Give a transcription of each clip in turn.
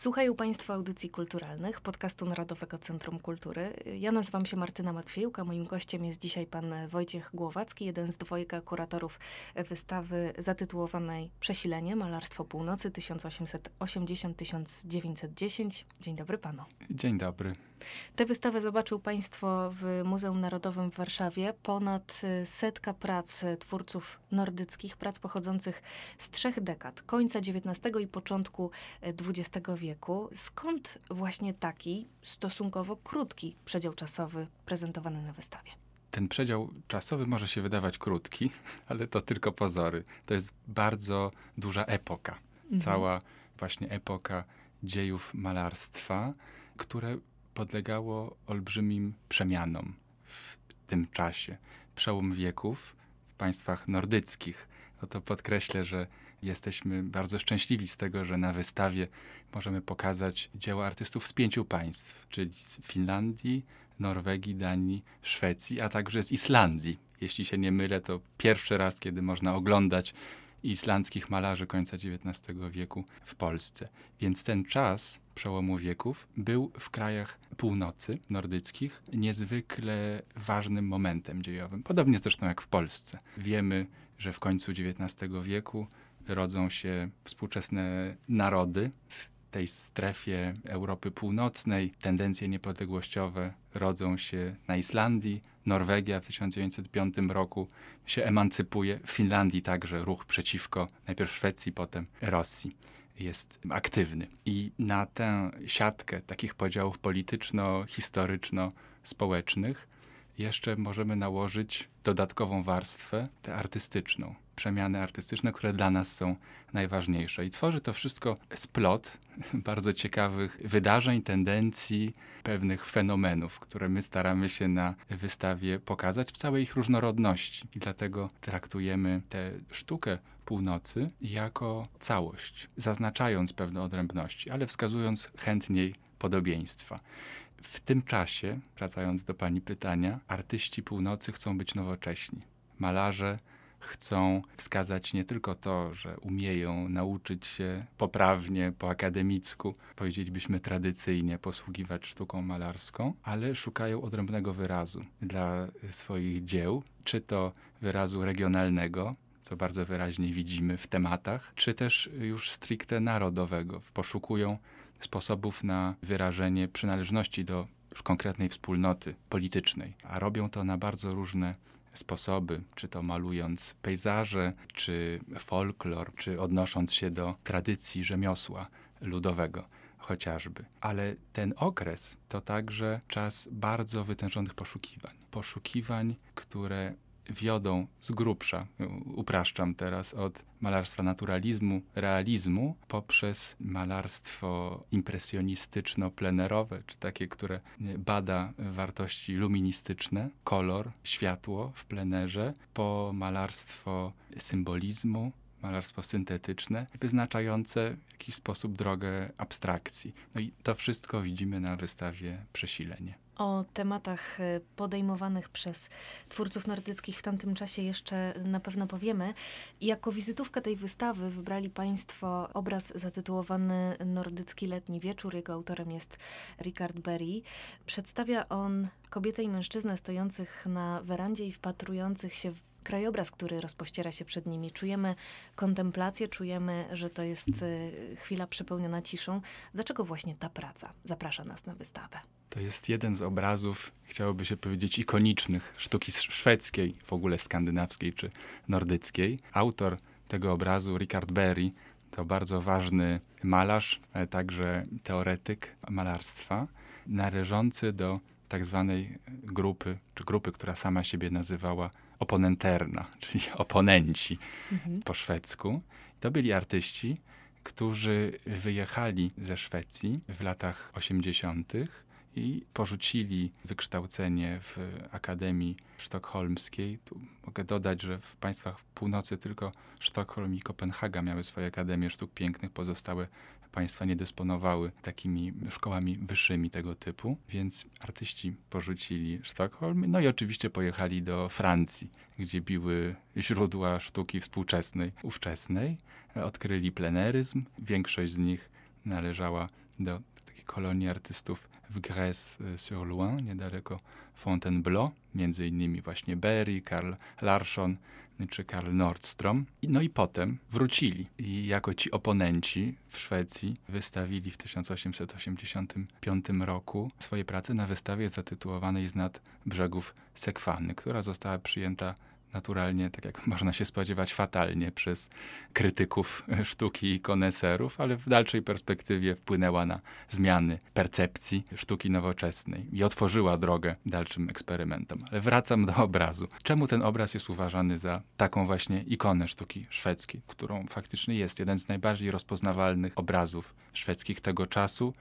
Słuchają Państwo audycji kulturalnych podcastu Narodowego Centrum Kultury. Ja nazywam się Martyna Matwiejuka. Moim gościem jest dzisiaj pan Wojciech Głowacki, jeden z dwojga kuratorów wystawy zatytułowanej Przesilenie, Malarstwo Północy 1880-1910. Dzień dobry panu. Dzień dobry. Tę wystawę zobaczył Państwo w Muzeum Narodowym w Warszawie. Ponad setka prac twórców nordyckich, prac pochodzących z trzech dekad, końca XIX i początku XX wieku. Skąd właśnie taki stosunkowo krótki przedział czasowy prezentowany na wystawie? Ten przedział czasowy może się wydawać krótki, ale to tylko pozory. To jest bardzo duża epoka. Mhm. Cała właśnie epoka dziejów malarstwa, które podlegało olbrzymim przemianom w tym czasie. Przełom wieków w państwach nordyckich. No to podkreślę, że jesteśmy bardzo szczęśliwi z tego, że na wystawie możemy pokazać dzieła artystów z pięciu państw, czyli z Finlandii, Norwegii, Danii, Szwecji, a także z Islandii. Jeśli się nie mylę, to pierwszy raz, kiedy można oglądać islandzkich malarzy końca XIX wieku w Polsce. Więc ten czas przełomu wieków był w krajach północy nordyckich niezwykle ważnym momentem dziejowym. Podobnie zresztą jak w Polsce. Wiemy, że w końcu XIX wieku rodzą się współczesne narody w tej strefie Europy Północnej. Tendencje niepodległościowe rodzą się na Islandii. Norwegia w 1905 roku się emancypuje. W Finlandii także ruch przeciwko najpierw Szwecji, potem Rosji jest aktywny. I na tę siatkę takich podziałów polityczno-historyczno-społecznych jeszcze możemy nałożyć dodatkową warstwę, tę artystyczną przemiany artystyczne, które dla nas są najważniejsze. I tworzy to wszystko splot bardzo ciekawych wydarzeń, tendencji, pewnych fenomenów, które my staramy się na wystawie pokazać w całej ich różnorodności. I dlatego traktujemy tę sztukę północy jako całość, zaznaczając pewne odrębności, ale wskazując chętniej podobieństwa. W tym czasie, wracając do Pani pytania, artyści północy chcą być nowocześni. Malarze chcą wskazać nie tylko to, że umieją nauczyć się poprawnie, po akademicku, powiedzielibyśmy tradycyjnie, posługiwać sztuką malarską, ale szukają odrębnego wyrazu dla swoich dzieł, czy to wyrazu regionalnego, co bardzo wyraźnie widzimy w tematach, czy też już stricte narodowego. Poszukują sposobów na wyrażenie przynależności do już konkretnej wspólnoty politycznej, a robią to na bardzo różne sposoby, czy to malując pejzaże, czy folklor, czy odnosząc się do tradycji rzemiosła ludowego chociażby. Ale ten okres to także czas bardzo wytężonych poszukiwań. Poszukiwań, które wiodą z grubsza, upraszczam teraz, od malarstwa naturalizmu, realizmu, poprzez malarstwo impresjonistyczno-plenerowe, czy takie, które bada wartości luministyczne, kolor, światło w plenerze, po malarstwo symbolizmu, malarstwo syntetyczne, wyznaczające w jakiś sposób drogę abstrakcji. No i to wszystko widzimy na wystawie Przesilenie. O tematach e, podejmowanych przez twórców nordyckich w tamtym czasie jeszcze na pewno powiemy. Jako wizytówkę tej wystawy wybrali Państwo obraz zatytułowany Nordycki letni wieczór. Jego autorem jest Richard Berry. Przedstawia on kobietę i mężczyznę stojących na werandzie i wpatrujących się w krajobraz, który rozpościera się przed nimi. Czujemy kontemplację, czujemy, że to jest e, chwila przepełniona ciszą. Dlaczego właśnie ta praca zaprasza nas na wystawę? To jest jeden z obrazów, chciałoby się powiedzieć, ikonicznych sztuki szwedzkiej, w ogóle skandynawskiej czy nordyckiej. Autor tego obrazu, Richard Berry, to bardzo ważny malarz, ale także teoretyk malarstwa, należący do tak zwanej grupy, czy grupy, która sama siebie nazywała oponenterna, czyli oponenci mhm. po szwedzku. To byli artyści, którzy wyjechali ze Szwecji w latach 80. i porzucili wykształcenie w Akademii Sztokholmskiej. Tu mogę dodać, że w państwach północy tylko Sztokholm i Kopenhaga miały swoje Akademie Sztuk Pięknych, pozostałe państwa nie dysponowały takimi szkołami wyższymi tego typu, więc artyści porzucili Sztokholm, no i oczywiście pojechali do Francji, gdzie biły źródła sztuki współczesnej, ówczesnej. Odkryli pleneryzm, większość z nich należała do takiej kolonii artystów w Grèce-sur-Loing, niedaleko Fontainebleau, między innymi właśnie Berry, Karl Larsson czy Karl Nordstrom. No i potem wrócili i jako ci oponenci w Szwecji wystawili w 1885 roku swoje prace na wystawie zatytułowanej Z nad brzegów Sekwany, która została przyjęta naturalnie, tak jak można się spodziewać, fatalnie przez krytyków sztuki i koneserów, ale w dalszej perspektywie wpłynęła na zmiany percepcji sztuki nowoczesnej i otworzyła drogę dalszym eksperymentom. Ale wracam do obrazu. Czemu ten obraz jest uważany za taką właśnie ikonę sztuki szwedzkiej, którą faktycznie jest jeden z najbardziej rozpoznawalnych obrazów szwedzkich tego czasu,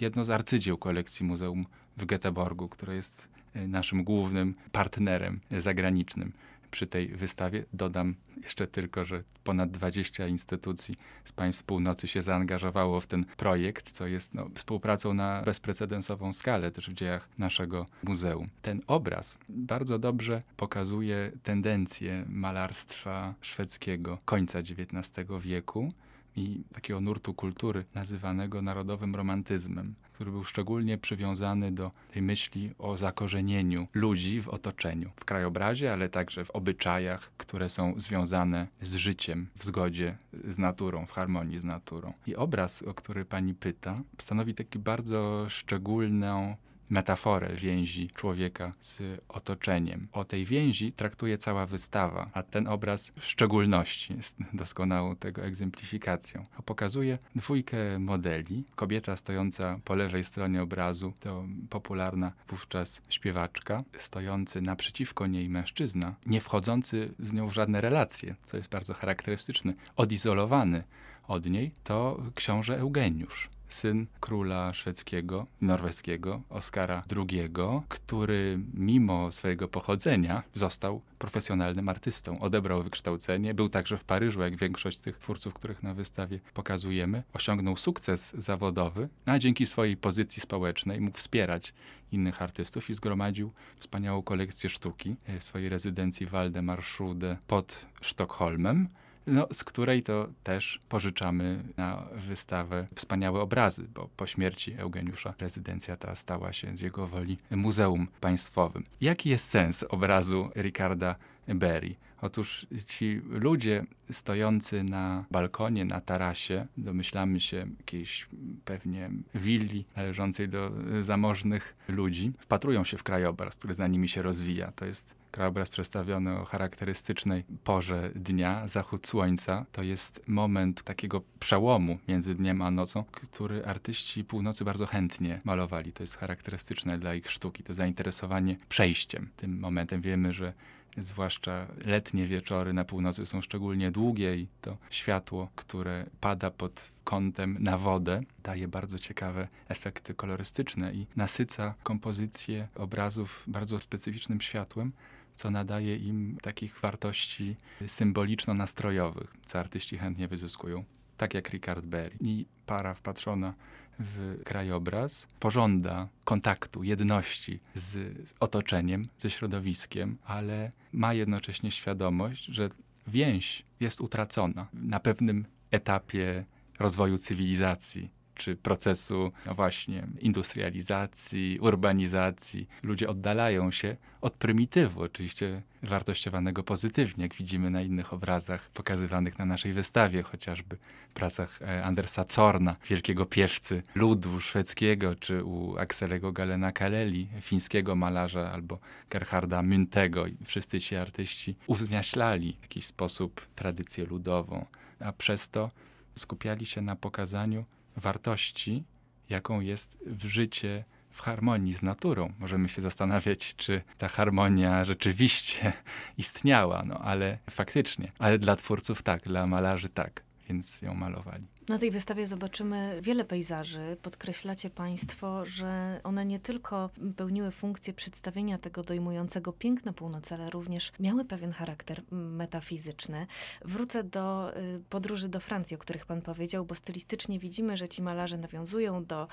jedno z arcydzieł kolekcji Muzeum w Göteborgu, które jest e, naszym głównym partnerem zagranicznym przy tej wystawie. Dodam jeszcze tylko, że ponad 20 instytucji z państw północy się zaangażowało w ten projekt, co jest no, współpracą na bezprecedensową skalę też w dziejach naszego muzeum. Ten obraz bardzo dobrze pokazuje tendencje malarstwa szwedzkiego końca XIX wieku i takiego nurtu kultury nazywanego narodowym romantyzmem, który był szczególnie przywiązany do tej myśli o zakorzenieniu ludzi w otoczeniu, w krajobrazie, ale także w obyczajach, które są związane z życiem w zgodzie z naturą, w harmonii z naturą. I obraz, o który pani pyta, stanowi taki bardzo szczególną metaforę więzi człowieka z otoczeniem. O tej więzi traktuje cała wystawa, a ten obraz w szczególności jest doskonałą tego egzemplifikacją. Pokazuje dwójkę modeli. Kobieta stojąca po lewej stronie obrazu to popularna wówczas śpiewaczka, stojący naprzeciwko niej mężczyzna, nie wchodzący z nią w żadne relacje, co jest bardzo charakterystyczne, odizolowany od niej, to książę Eugeniusz syn króla szwedzkiego, norweskiego, Oskara II, który mimo swojego pochodzenia został profesjonalnym artystą. Odebrał wykształcenie, był także w Paryżu, jak większość tych twórców, których na wystawie pokazujemy. Osiągnął sukces zawodowy, a dzięki swojej pozycji społecznej mógł wspierać innych artystów i zgromadził wspaniałą kolekcję sztuki w swojej rezydencji Waldemarschude pod Sztokholmem no, z której to też pożyczamy na wystawę wspaniałe obrazy, bo po śmierci Eugeniusza rezydencja ta stała się z jego woli muzeum państwowym. Jaki jest sens obrazu Ricarda Berry? Otóż ci ludzie stojący na balkonie, na tarasie, domyślamy się jakiejś pewnie willi należącej do zamożnych ludzi, wpatrują się w krajobraz, który za nimi się rozwija. To jest krajobraz przedstawiony o charakterystycznej porze dnia, zachód słońca. To jest moment takiego przełomu między dniem a nocą, który artyści północy bardzo chętnie malowali. To jest charakterystyczne dla ich sztuki, to zainteresowanie przejściem. Tym momentem wiemy, że zwłaszcza letnie wieczory na północy są szczególnie długie i to światło, które pada pod kątem na wodę, daje bardzo ciekawe efekty kolorystyczne i nasyca kompozycję obrazów bardzo specyficznym światłem, co nadaje im takich wartości symboliczno-nastrojowych, co artyści chętnie wyzyskują, tak jak Richard Berry. I para wpatrzona w krajobraz pożąda kontaktu, jedności z otoczeniem, ze środowiskiem, ale ma jednocześnie świadomość, że więź jest utracona na pewnym etapie rozwoju cywilizacji czy procesu, no właśnie, industrializacji, urbanizacji. Ludzie oddalają się od prymitywu, oczywiście wartościowanego pozytywnie, jak widzimy na innych obrazach pokazywanych na naszej wystawie, chociażby w pracach e, Andersa Zorna, wielkiego piewcy ludu szwedzkiego, czy u Axelego Galena Kaleli, fińskiego malarza, albo Gerharda Müntego. Wszyscy ci artyści uwzniaślali w jakiś sposób tradycję ludową, a przez to skupiali się na pokazaniu wartości, jaką jest w życie w harmonii z naturą. Możemy się zastanawiać, czy ta harmonia rzeczywiście istniała, no ale faktycznie. Ale dla twórców tak, dla malarzy tak, więc ją malowali. Na tej wystawie zobaczymy wiele pejzaży. Podkreślacie Państwo, że one nie tylko pełniły funkcję przedstawienia tego dojmującego piękna północy, ale również miały pewien charakter metafizyczny. Wrócę do y, podróży do Francji, o których Pan powiedział, bo stylistycznie widzimy, że ci malarze nawiązują do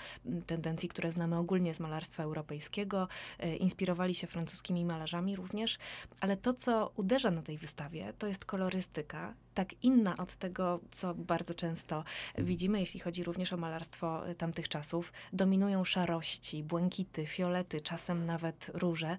tendencji, które znamy ogólnie z malarstwa europejskiego, y, inspirowali się francuskimi malarzami również, ale to, co uderza na tej wystawie, to jest kolorystyka, tak inna od tego, co bardzo często widzimy, jeśli chodzi również o malarstwo y, tamtych czasów. Dominują szarości, błękity, fiolety, czasem nawet róże.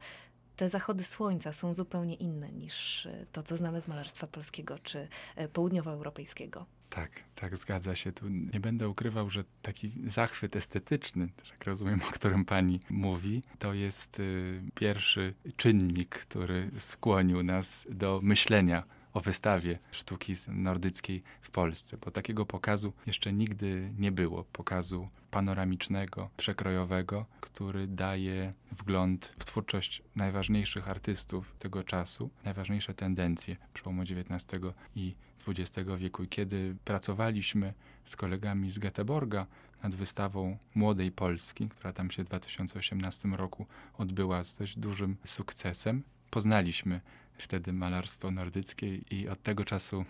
Te zachody słońca są zupełnie inne niż y, to, co znamy z malarstwa polskiego czy y, południowoeuropejskiego. Tak, tak, zgadza się. Tu nie będę ukrywał, że taki zachwyt estetyczny, jak rozumiem, o którym pani mówi, to jest y, pierwszy czynnik, który skłonił nas do myślenia o wystawie sztuki nordyckiej w Polsce, bo takiego pokazu jeszcze nigdy nie było. Pokazu panoramicznego, przekrojowego, który daje wgląd w twórczość najważniejszych artystów tego czasu, najważniejsze tendencje przełomu XIX i XX wieku. Kiedy pracowaliśmy z kolegami z Göteborga nad wystawą Młodej Polski, która tam się w 2018 roku odbyła z dość dużym sukcesem, poznaliśmy wtedy malarstwo nordyckie i od tego czasu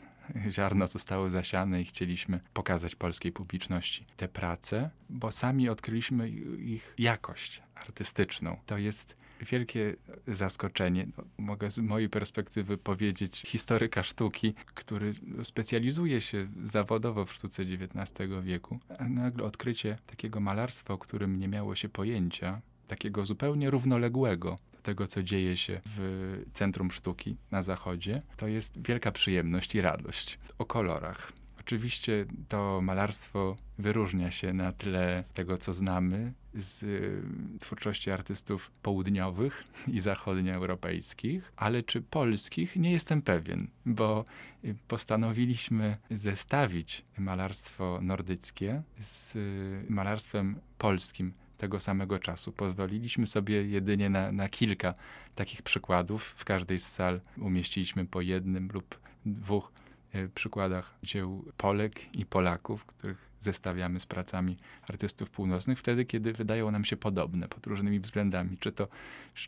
ziarno zostało zasiane i chcieliśmy pokazać polskiej publiczności te prace, bo sami odkryliśmy ich jakość artystyczną. To jest wielkie zaskoczenie. No, mogę z mojej perspektywy powiedzieć historyka sztuki, który specjalizuje się zawodowo w sztuce XIX wieku. Nagle odkrycie takiego malarstwa, o którym nie miało się pojęcia, takiego zupełnie równoległego tego, co dzieje się w centrum sztuki na zachodzie, to jest wielka przyjemność i radość. O kolorach. Oczywiście to malarstwo wyróżnia się na tle tego, co znamy z y, twórczości artystów południowych i zachodnioeuropejskich, ale czy polskich nie jestem pewien, bo y, postanowiliśmy zestawić malarstwo nordyckie z y, malarstwem polskim tego samego czasu. Pozwoliliśmy sobie jedynie na, na kilka takich przykładów. W każdej z sal umieściliśmy po jednym lub dwóch e, przykładach dzieł Polek i Polaków, których zestawiamy z pracami artystów północnych, wtedy, kiedy wydają nam się podobne pod różnymi względami. Czy to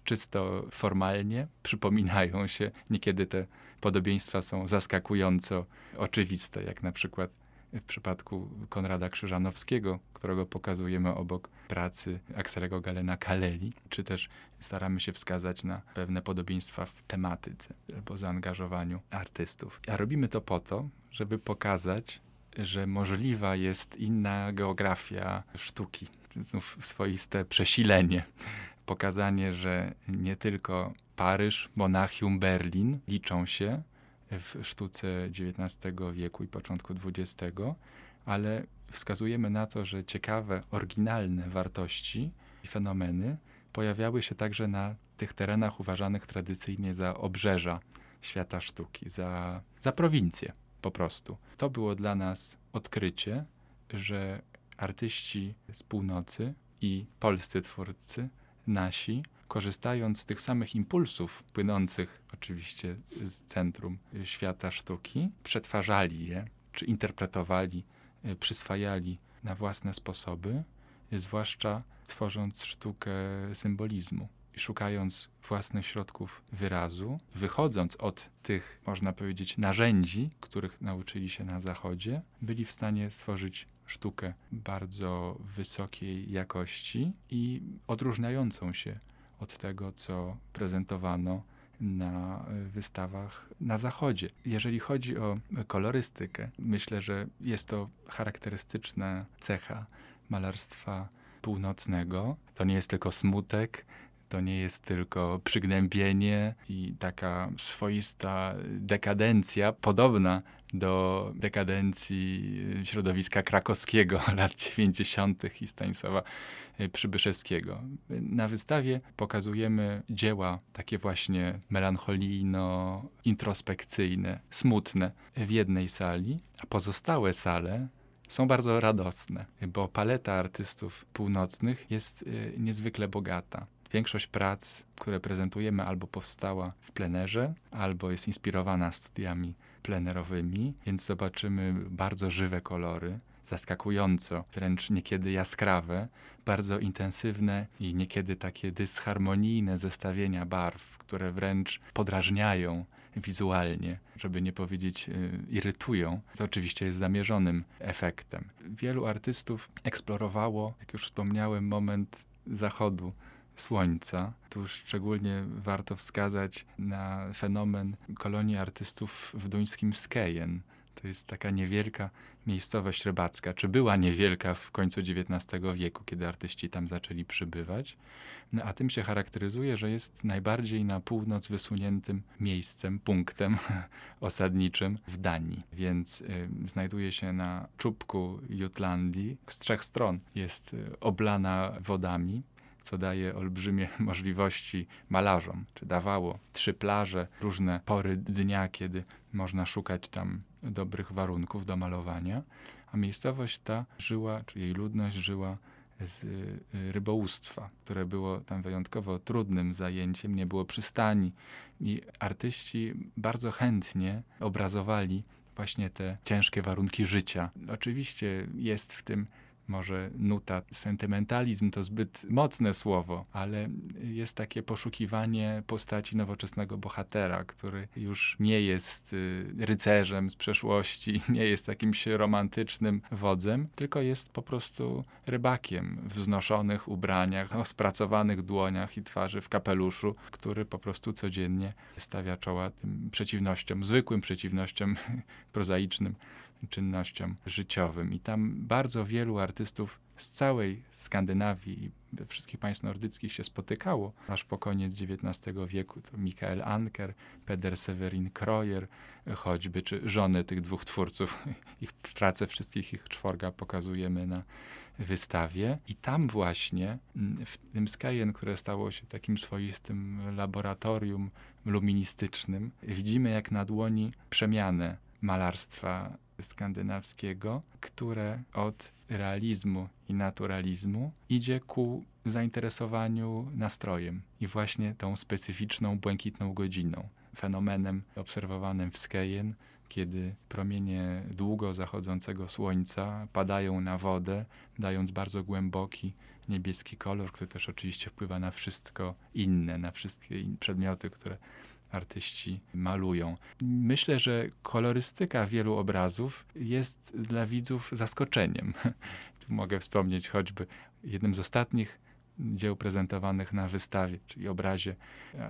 czysto formalnie przypominają się, niekiedy te podobieństwa są zaskakująco oczywiste, jak na przykład w przypadku Konrada Krzyżanowskiego, którego pokazujemy obok pracy Akselego Galena Kaleli, czy też staramy się wskazać na pewne podobieństwa w tematyce albo zaangażowaniu artystów. A robimy to po to, żeby pokazać, że możliwa jest inna geografia sztuki, znów swoiste przesilenie, pokazanie, że nie tylko Paryż, Monachium, Berlin liczą się, w sztuce XIX wieku i początku XX, ale wskazujemy na to, że ciekawe, oryginalne wartości i fenomeny pojawiały się także na tych terenach uważanych tradycyjnie za obrzeża świata sztuki, za, za prowincję po prostu. To było dla nas odkrycie, że artyści z północy i polscy twórcy, nasi, korzystając z tych samych impulsów płynących oczywiście z centrum świata sztuki, przetwarzali je, czy interpretowali, e, przyswajali na własne sposoby, zwłaszcza tworząc sztukę symbolizmu szukając własnych środków wyrazu, wychodząc od tych, można powiedzieć, narzędzi, których nauczyli się na Zachodzie, byli w stanie stworzyć sztukę bardzo wysokiej jakości i odróżniającą się od tego, co prezentowano na wystawach na zachodzie. Jeżeli chodzi o kolorystykę, myślę, że jest to charakterystyczna cecha malarstwa północnego. To nie jest tylko smutek, to nie jest tylko przygnębienie i taka swoista dekadencja, podobna do dekadencji środowiska krakowskiego lat 90. i Stanisława Przybyszewskiego. Na wystawie pokazujemy dzieła takie właśnie melancholijno-introspekcyjne, smutne w jednej sali, a pozostałe sale są bardzo radosne, bo paleta artystów północnych jest y, niezwykle bogata. Większość prac, które prezentujemy, albo powstała w plenerze, albo jest inspirowana studiami plenerowymi, więc zobaczymy bardzo żywe kolory, zaskakująco, wręcz niekiedy jaskrawe, bardzo intensywne i niekiedy takie dysharmonijne zestawienia barw, które wręcz podrażniają wizualnie, żeby nie powiedzieć y, irytują, co oczywiście jest zamierzonym efektem. Wielu artystów eksplorowało, jak już wspomniałem, moment zachodu słońca. Tu szczególnie warto wskazać na fenomen kolonii artystów w duńskim Skejen. To jest taka niewielka miejscowość rybacka, czy była niewielka w końcu XIX wieku, kiedy artyści tam zaczęli przybywać. No, a tym się charakteryzuje, że jest najbardziej na północ wysuniętym miejscem, punktem osadniczym w Danii. Więc y, znajduje się na czubku Jutlandii. Z trzech stron jest y, oblana wodami co daje olbrzymie możliwości malarzom, czy dawało trzy plaże, różne pory dnia, kiedy można szukać tam dobrych warunków do malowania, a miejscowość ta żyła, czy jej ludność żyła z y, rybołówstwa, które było tam wyjątkowo trudnym zajęciem, nie było przystani i artyści bardzo chętnie obrazowali właśnie te ciężkie warunki życia. Oczywiście jest w tym może nuta, sentymentalizm to zbyt mocne słowo, ale jest takie poszukiwanie postaci nowoczesnego bohatera, który już nie jest y, rycerzem z przeszłości, nie jest jakimś romantycznym wodzem, tylko jest po prostu rybakiem w wznoszonych ubraniach, o spracowanych dłoniach i twarzy w kapeluszu, który po prostu codziennie stawia czoła tym przeciwnościom, zwykłym przeciwnościom prozaicznym czynnościom życiowym. I tam bardzo wielu artystów z całej Skandynawii i wszystkich państw nordyckich się spotykało, aż po koniec XIX wieku. To Michael Anker, Peder Severin Kroyer choćby, czy żony tych dwóch twórców. Ich pracę wszystkich ich czworga pokazujemy na wystawie. I tam właśnie, mm, w tym Skyen, które stało się takim swoistym laboratorium luministycznym, widzimy jak na dłoni przemianę malarstwa skandynawskiego, które od realizmu i naturalizmu idzie ku zainteresowaniu nastrojem i właśnie tą specyficzną błękitną godziną. Fenomenem obserwowanym w Skejen, kiedy promienie długo zachodzącego słońca padają na wodę, dając bardzo głęboki niebieski kolor, który też oczywiście wpływa na wszystko inne, na wszystkie przedmioty, które artyści malują. Myślę, że kolorystyka wielu obrazów jest dla widzów zaskoczeniem. Mogę wspomnieć choćby jednym z ostatnich dzieł prezentowanych na wystawie, czyli obrazie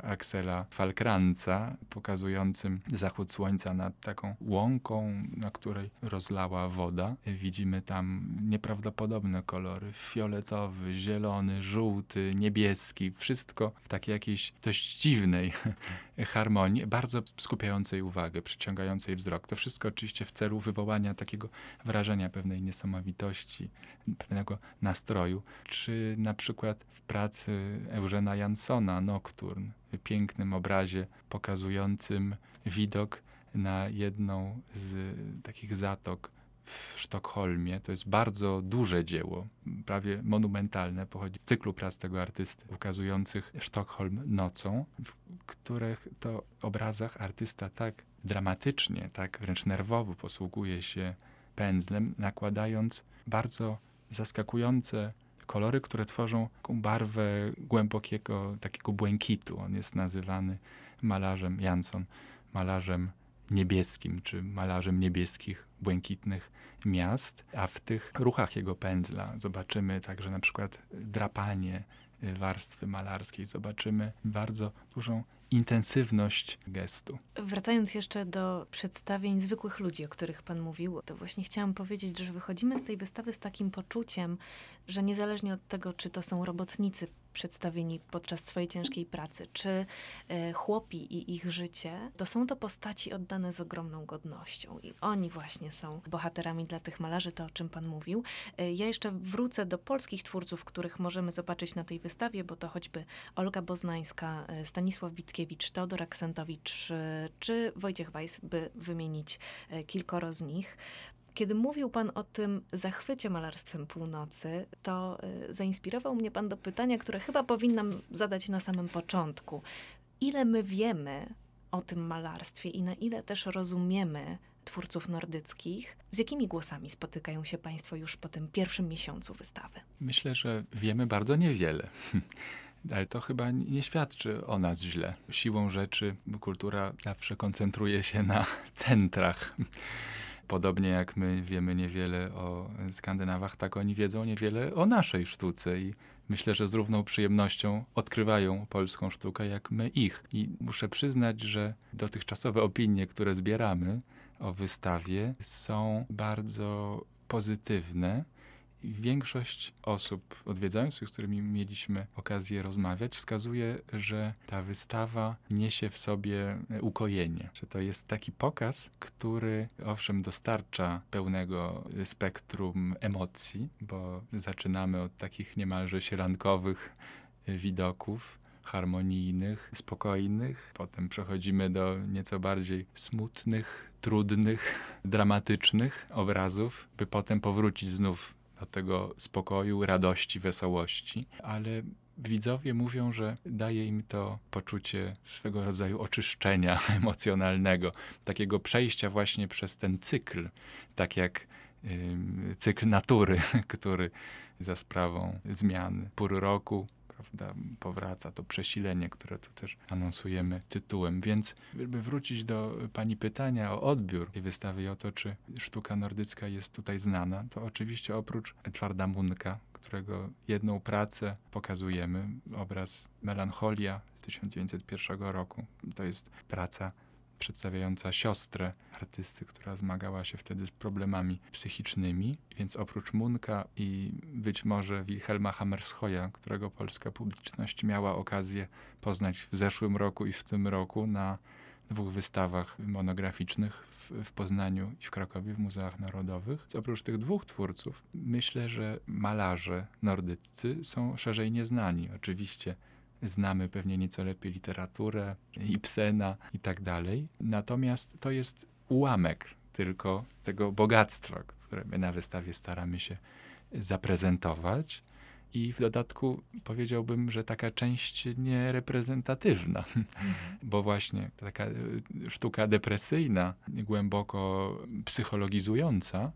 Axela Falkranca, pokazującym zachód słońca nad taką łąką, na której rozlała woda. Widzimy tam nieprawdopodobne kolory, fioletowy, zielony, żółty, niebieski, wszystko w takiej jakiejś dość dziwnej harmonii, bardzo skupiającej uwagę, przyciągającej wzrok. To wszystko oczywiście w celu wywołania takiego wrażenia pewnej niesamowitości, pewnego nastroju, czy na przykład w pracy Eugena Jansona Nocturne, pięknym obrazie pokazującym widok na jedną z takich zatok w Sztokholmie. To jest bardzo duże dzieło, prawie monumentalne, pochodzi z cyklu prac tego artysty, ukazujących Sztokholm nocą, w których to obrazach artysta tak dramatycznie, tak wręcz nerwowo posługuje się pędzlem, nakładając bardzo zaskakujące kolory, które tworzą taką barwę głębokiego takiego błękitu. On jest nazywany malarzem Jansson, malarzem niebieskim, czy malarzem niebieskich, błękitnych miast, a w tych ruchach jego pędzla zobaczymy także na przykład drapanie warstwy malarskiej, zobaczymy bardzo dużą intensywność gestu. Wracając jeszcze do przedstawień zwykłych ludzi, o których Pan mówił, to właśnie chciałam powiedzieć, że wychodzimy z tej wystawy z takim poczuciem, że niezależnie od tego, czy to są robotnicy przedstawieni podczas swojej ciężkiej pracy, czy e, chłopi i ich życie, to są to postaci oddane z ogromną godnością. I oni właśnie są bohaterami dla tych malarzy, to o czym Pan mówił. E, ja jeszcze wrócę do polskich twórców, których możemy zobaczyć na tej wystawie, bo to choćby Olga Boznańska, e, Stanisław Witkiewicz, Teodor Aksentowicz czy Wojciech Weiss, by wymienić kilkoro z nich. Kiedy mówił Pan o tym zachwycie malarstwem północy, to y, zainspirował mnie Pan do pytania, które chyba powinnam zadać na samym początku. Ile my wiemy o tym malarstwie i na ile też rozumiemy twórców nordyckich. Z jakimi głosami spotykają się Państwo już po tym pierwszym miesiącu wystawy? Myślę, że wiemy bardzo niewiele. Ale to chyba nie świadczy o nas źle. Siłą rzeczy kultura zawsze koncentruje się na centrach. Podobnie jak my wiemy niewiele o Skandynawach, tak oni wiedzą niewiele o naszej sztuce i myślę, że z równą przyjemnością odkrywają polską sztukę jak my ich. I muszę przyznać, że dotychczasowe opinie, które zbieramy o wystawie, są bardzo pozytywne Większość osób odwiedzających, z którymi mieliśmy okazję rozmawiać, wskazuje, że ta wystawa niesie w sobie ukojenie. Że to jest taki pokaz, który owszem dostarcza pełnego spektrum emocji, bo zaczynamy od takich niemalże sielankowych widoków, harmonijnych, spokojnych. Potem przechodzimy do nieco bardziej smutnych, trudnych, dramatycznych obrazów, by potem powrócić znów tego spokoju, radości, wesołości, ale widzowie mówią, że daje im to poczucie swego rodzaju oczyszczenia emocjonalnego, takiego przejścia właśnie przez ten cykl, tak jak cykl natury, który za sprawą zmian pór roku prawda, powraca to przesilenie, które tu też anonsujemy tytułem. Więc, by wrócić do pani pytania o odbiór tej wystawy i o to, czy sztuka nordycka jest tutaj znana, to oczywiście oprócz Edwarda Munka, którego jedną pracę pokazujemy, obraz Melancholia z 1901 roku. To jest praca przedstawiająca siostrę artysty, która zmagała się wtedy z problemami psychicznymi. Więc oprócz Munka i być może Wilhelma Hammershoya, którego polska publiczność miała okazję poznać w zeszłym roku i w tym roku na dwóch wystawach monograficznych w, w, Poznaniu i w Krakowie w Muzeach Narodowych. Oprócz tych dwóch twórców, myślę, że malarze nordyccy są szerzej nieznani. Oczywiście znamy pewnie nieco lepiej literaturę, Ibsena i tak dalej. Natomiast to jest ułamek tylko tego bogactwa, które my na wystawie staramy się zaprezentować. I w dodatku powiedziałbym, że taka część niereprezentatywna, mhm. bo właśnie taka e, sztuka depresyjna, głęboko psychologizująca,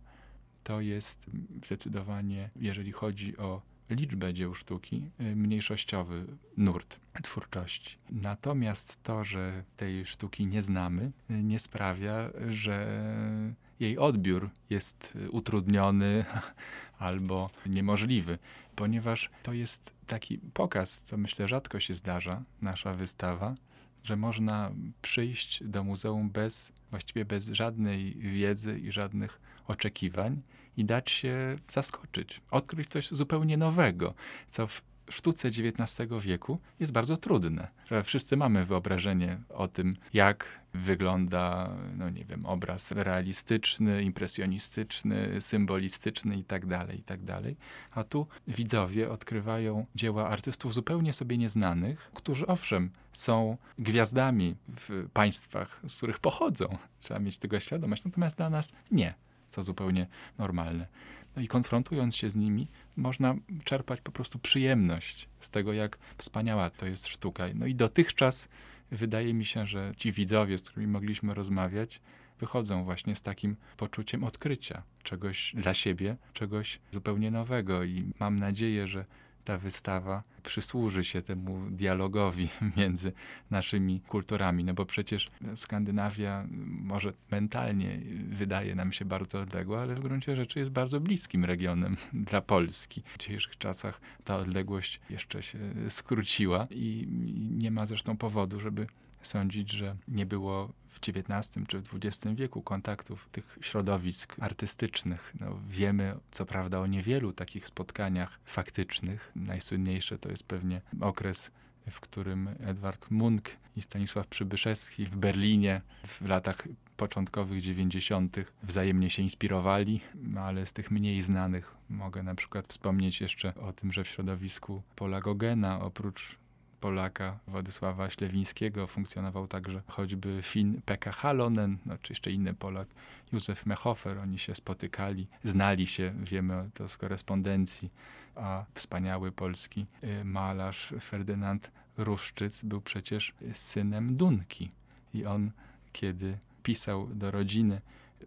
to jest zdecydowanie, jeżeli chodzi o liczbę dzieł sztuki, y, mniejszościowy nurt twórczości. Natomiast to, że tej sztuki nie znamy, y, nie sprawia, że jej odbiór jest utrudniony albo niemożliwy, ponieważ to jest taki pokaz, co myślę rzadko się zdarza, nasza wystawa, że można przyjść do muzeum bez, właściwie bez żadnej wiedzy i żadnych oczekiwań i dać się zaskoczyć, odkryć coś zupełnie nowego, co w sztuce XIX wieku jest bardzo trudne. Że wszyscy mamy wyobrażenie o tym, jak wygląda, no nie wiem, obraz realistyczny, impresjonistyczny, symbolistyczny itd., tak itd. Tak A tu widzowie odkrywają dzieła artystów zupełnie sobie nieznanych, którzy owszem są gwiazdami w państwach, z których pochodzą. Trzeba mieć tego świadomość, natomiast dla nas nie co zupełnie normalne. No i konfrontując się z nimi, można czerpać po prostu przyjemność z tego, jak wspaniała to jest sztuka. No i dotychczas wydaje mi się, że ci widzowie, z którymi mogliśmy rozmawiać, wychodzą właśnie z takim poczuciem odkrycia czegoś dla siebie, czegoś zupełnie nowego. I mam nadzieję, że ta wystawa przysłuży się temu dialogowi między naszymi kulturami, no bo przecież Skandynawia może mentalnie wydaje nam się bardzo odległa, ale w gruncie rzeczy jest bardzo bliskim regionem dla Polski. W dzisiejszych czasach ta odległość jeszcze się skróciła i nie ma zresztą powodu, żeby sądzić, że nie było w XIX czy w XX wieku kontaktów tych środowisk artystycznych. No, wiemy co prawda o niewielu takich spotkaniach faktycznych. Najsłynniejsze to jest pewnie okres w którym Edward Munk i Stanisław Przybyszewski w Berlinie w latach początkowych 90. wzajemnie się inspirowali, ale z tych mniej znanych mogę na przykład wspomnieć jeszcze o tym, że w środowisku Pola Gogena oprócz Polaka Władysława Ślewińskiego funkcjonował także choćby Fin Pekka Halonen, no, czy jeszcze inny Polak, Józef Mechofer. Oni się spotykali, znali się, wiemy to z korespondencji, a wspaniały polski y, malarz Ferdynand Ruszczyc był przecież synem Dunki. I on, kiedy pisał do rodziny,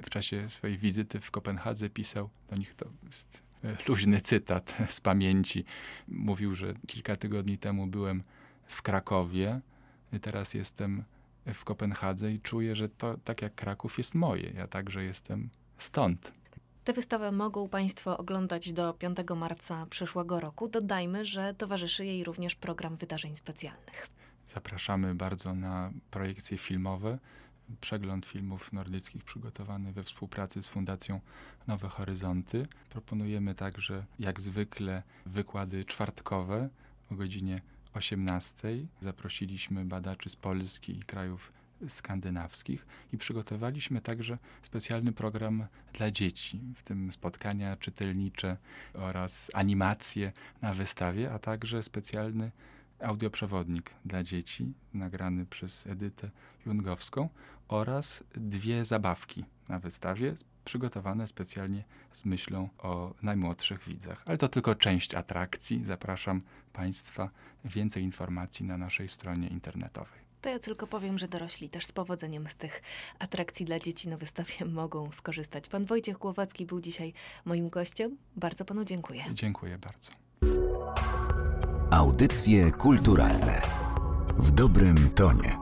w czasie swojej wizyty w Kopenhadze pisał do nich to jest e, luźny cytat z pamięci. Mówił, że kilka tygodni temu byłem w Krakowie, teraz jestem w Kopenhadze i czuję, że to tak jak Kraków jest moje. Ja także jestem stąd. Tę wystawę mogą Państwo oglądać do 5 marca przyszłego roku. Dodajmy, że towarzyszy jej również program wydarzeń specjalnych. Zapraszamy bardzo na projekcje filmowe. Przegląd filmów nordyckich przygotowany we współpracy z Fundacją Nowe Horyzonty. Proponujemy także, jak zwykle, wykłady czwartkowe o godzinie 18. Zaprosiliśmy badaczy z Polski i krajów skandynawskich i przygotowaliśmy także specjalny program dla dzieci, w tym spotkania czytelnicze oraz animacje na wystawie, a także specjalny audioprzewodnik dla dzieci nagrany przez Edytę Jungowską oraz dwie zabawki na wystawie przygotowane specjalnie z myślą o najmłodszych widzach. Ale to tylko część atrakcji. Zapraszam Państwa. Więcej informacji na naszej stronie internetowej. To ja tylko powiem, że dorośli też z powodzeniem z tych atrakcji dla dzieci na wystawie mogą skorzystać. Pan Wojciech Głowacki był dzisiaj moim gościem. Bardzo panu dziękuję. Dziękuję bardzo. Audycje kulturalne w dobrym tonie.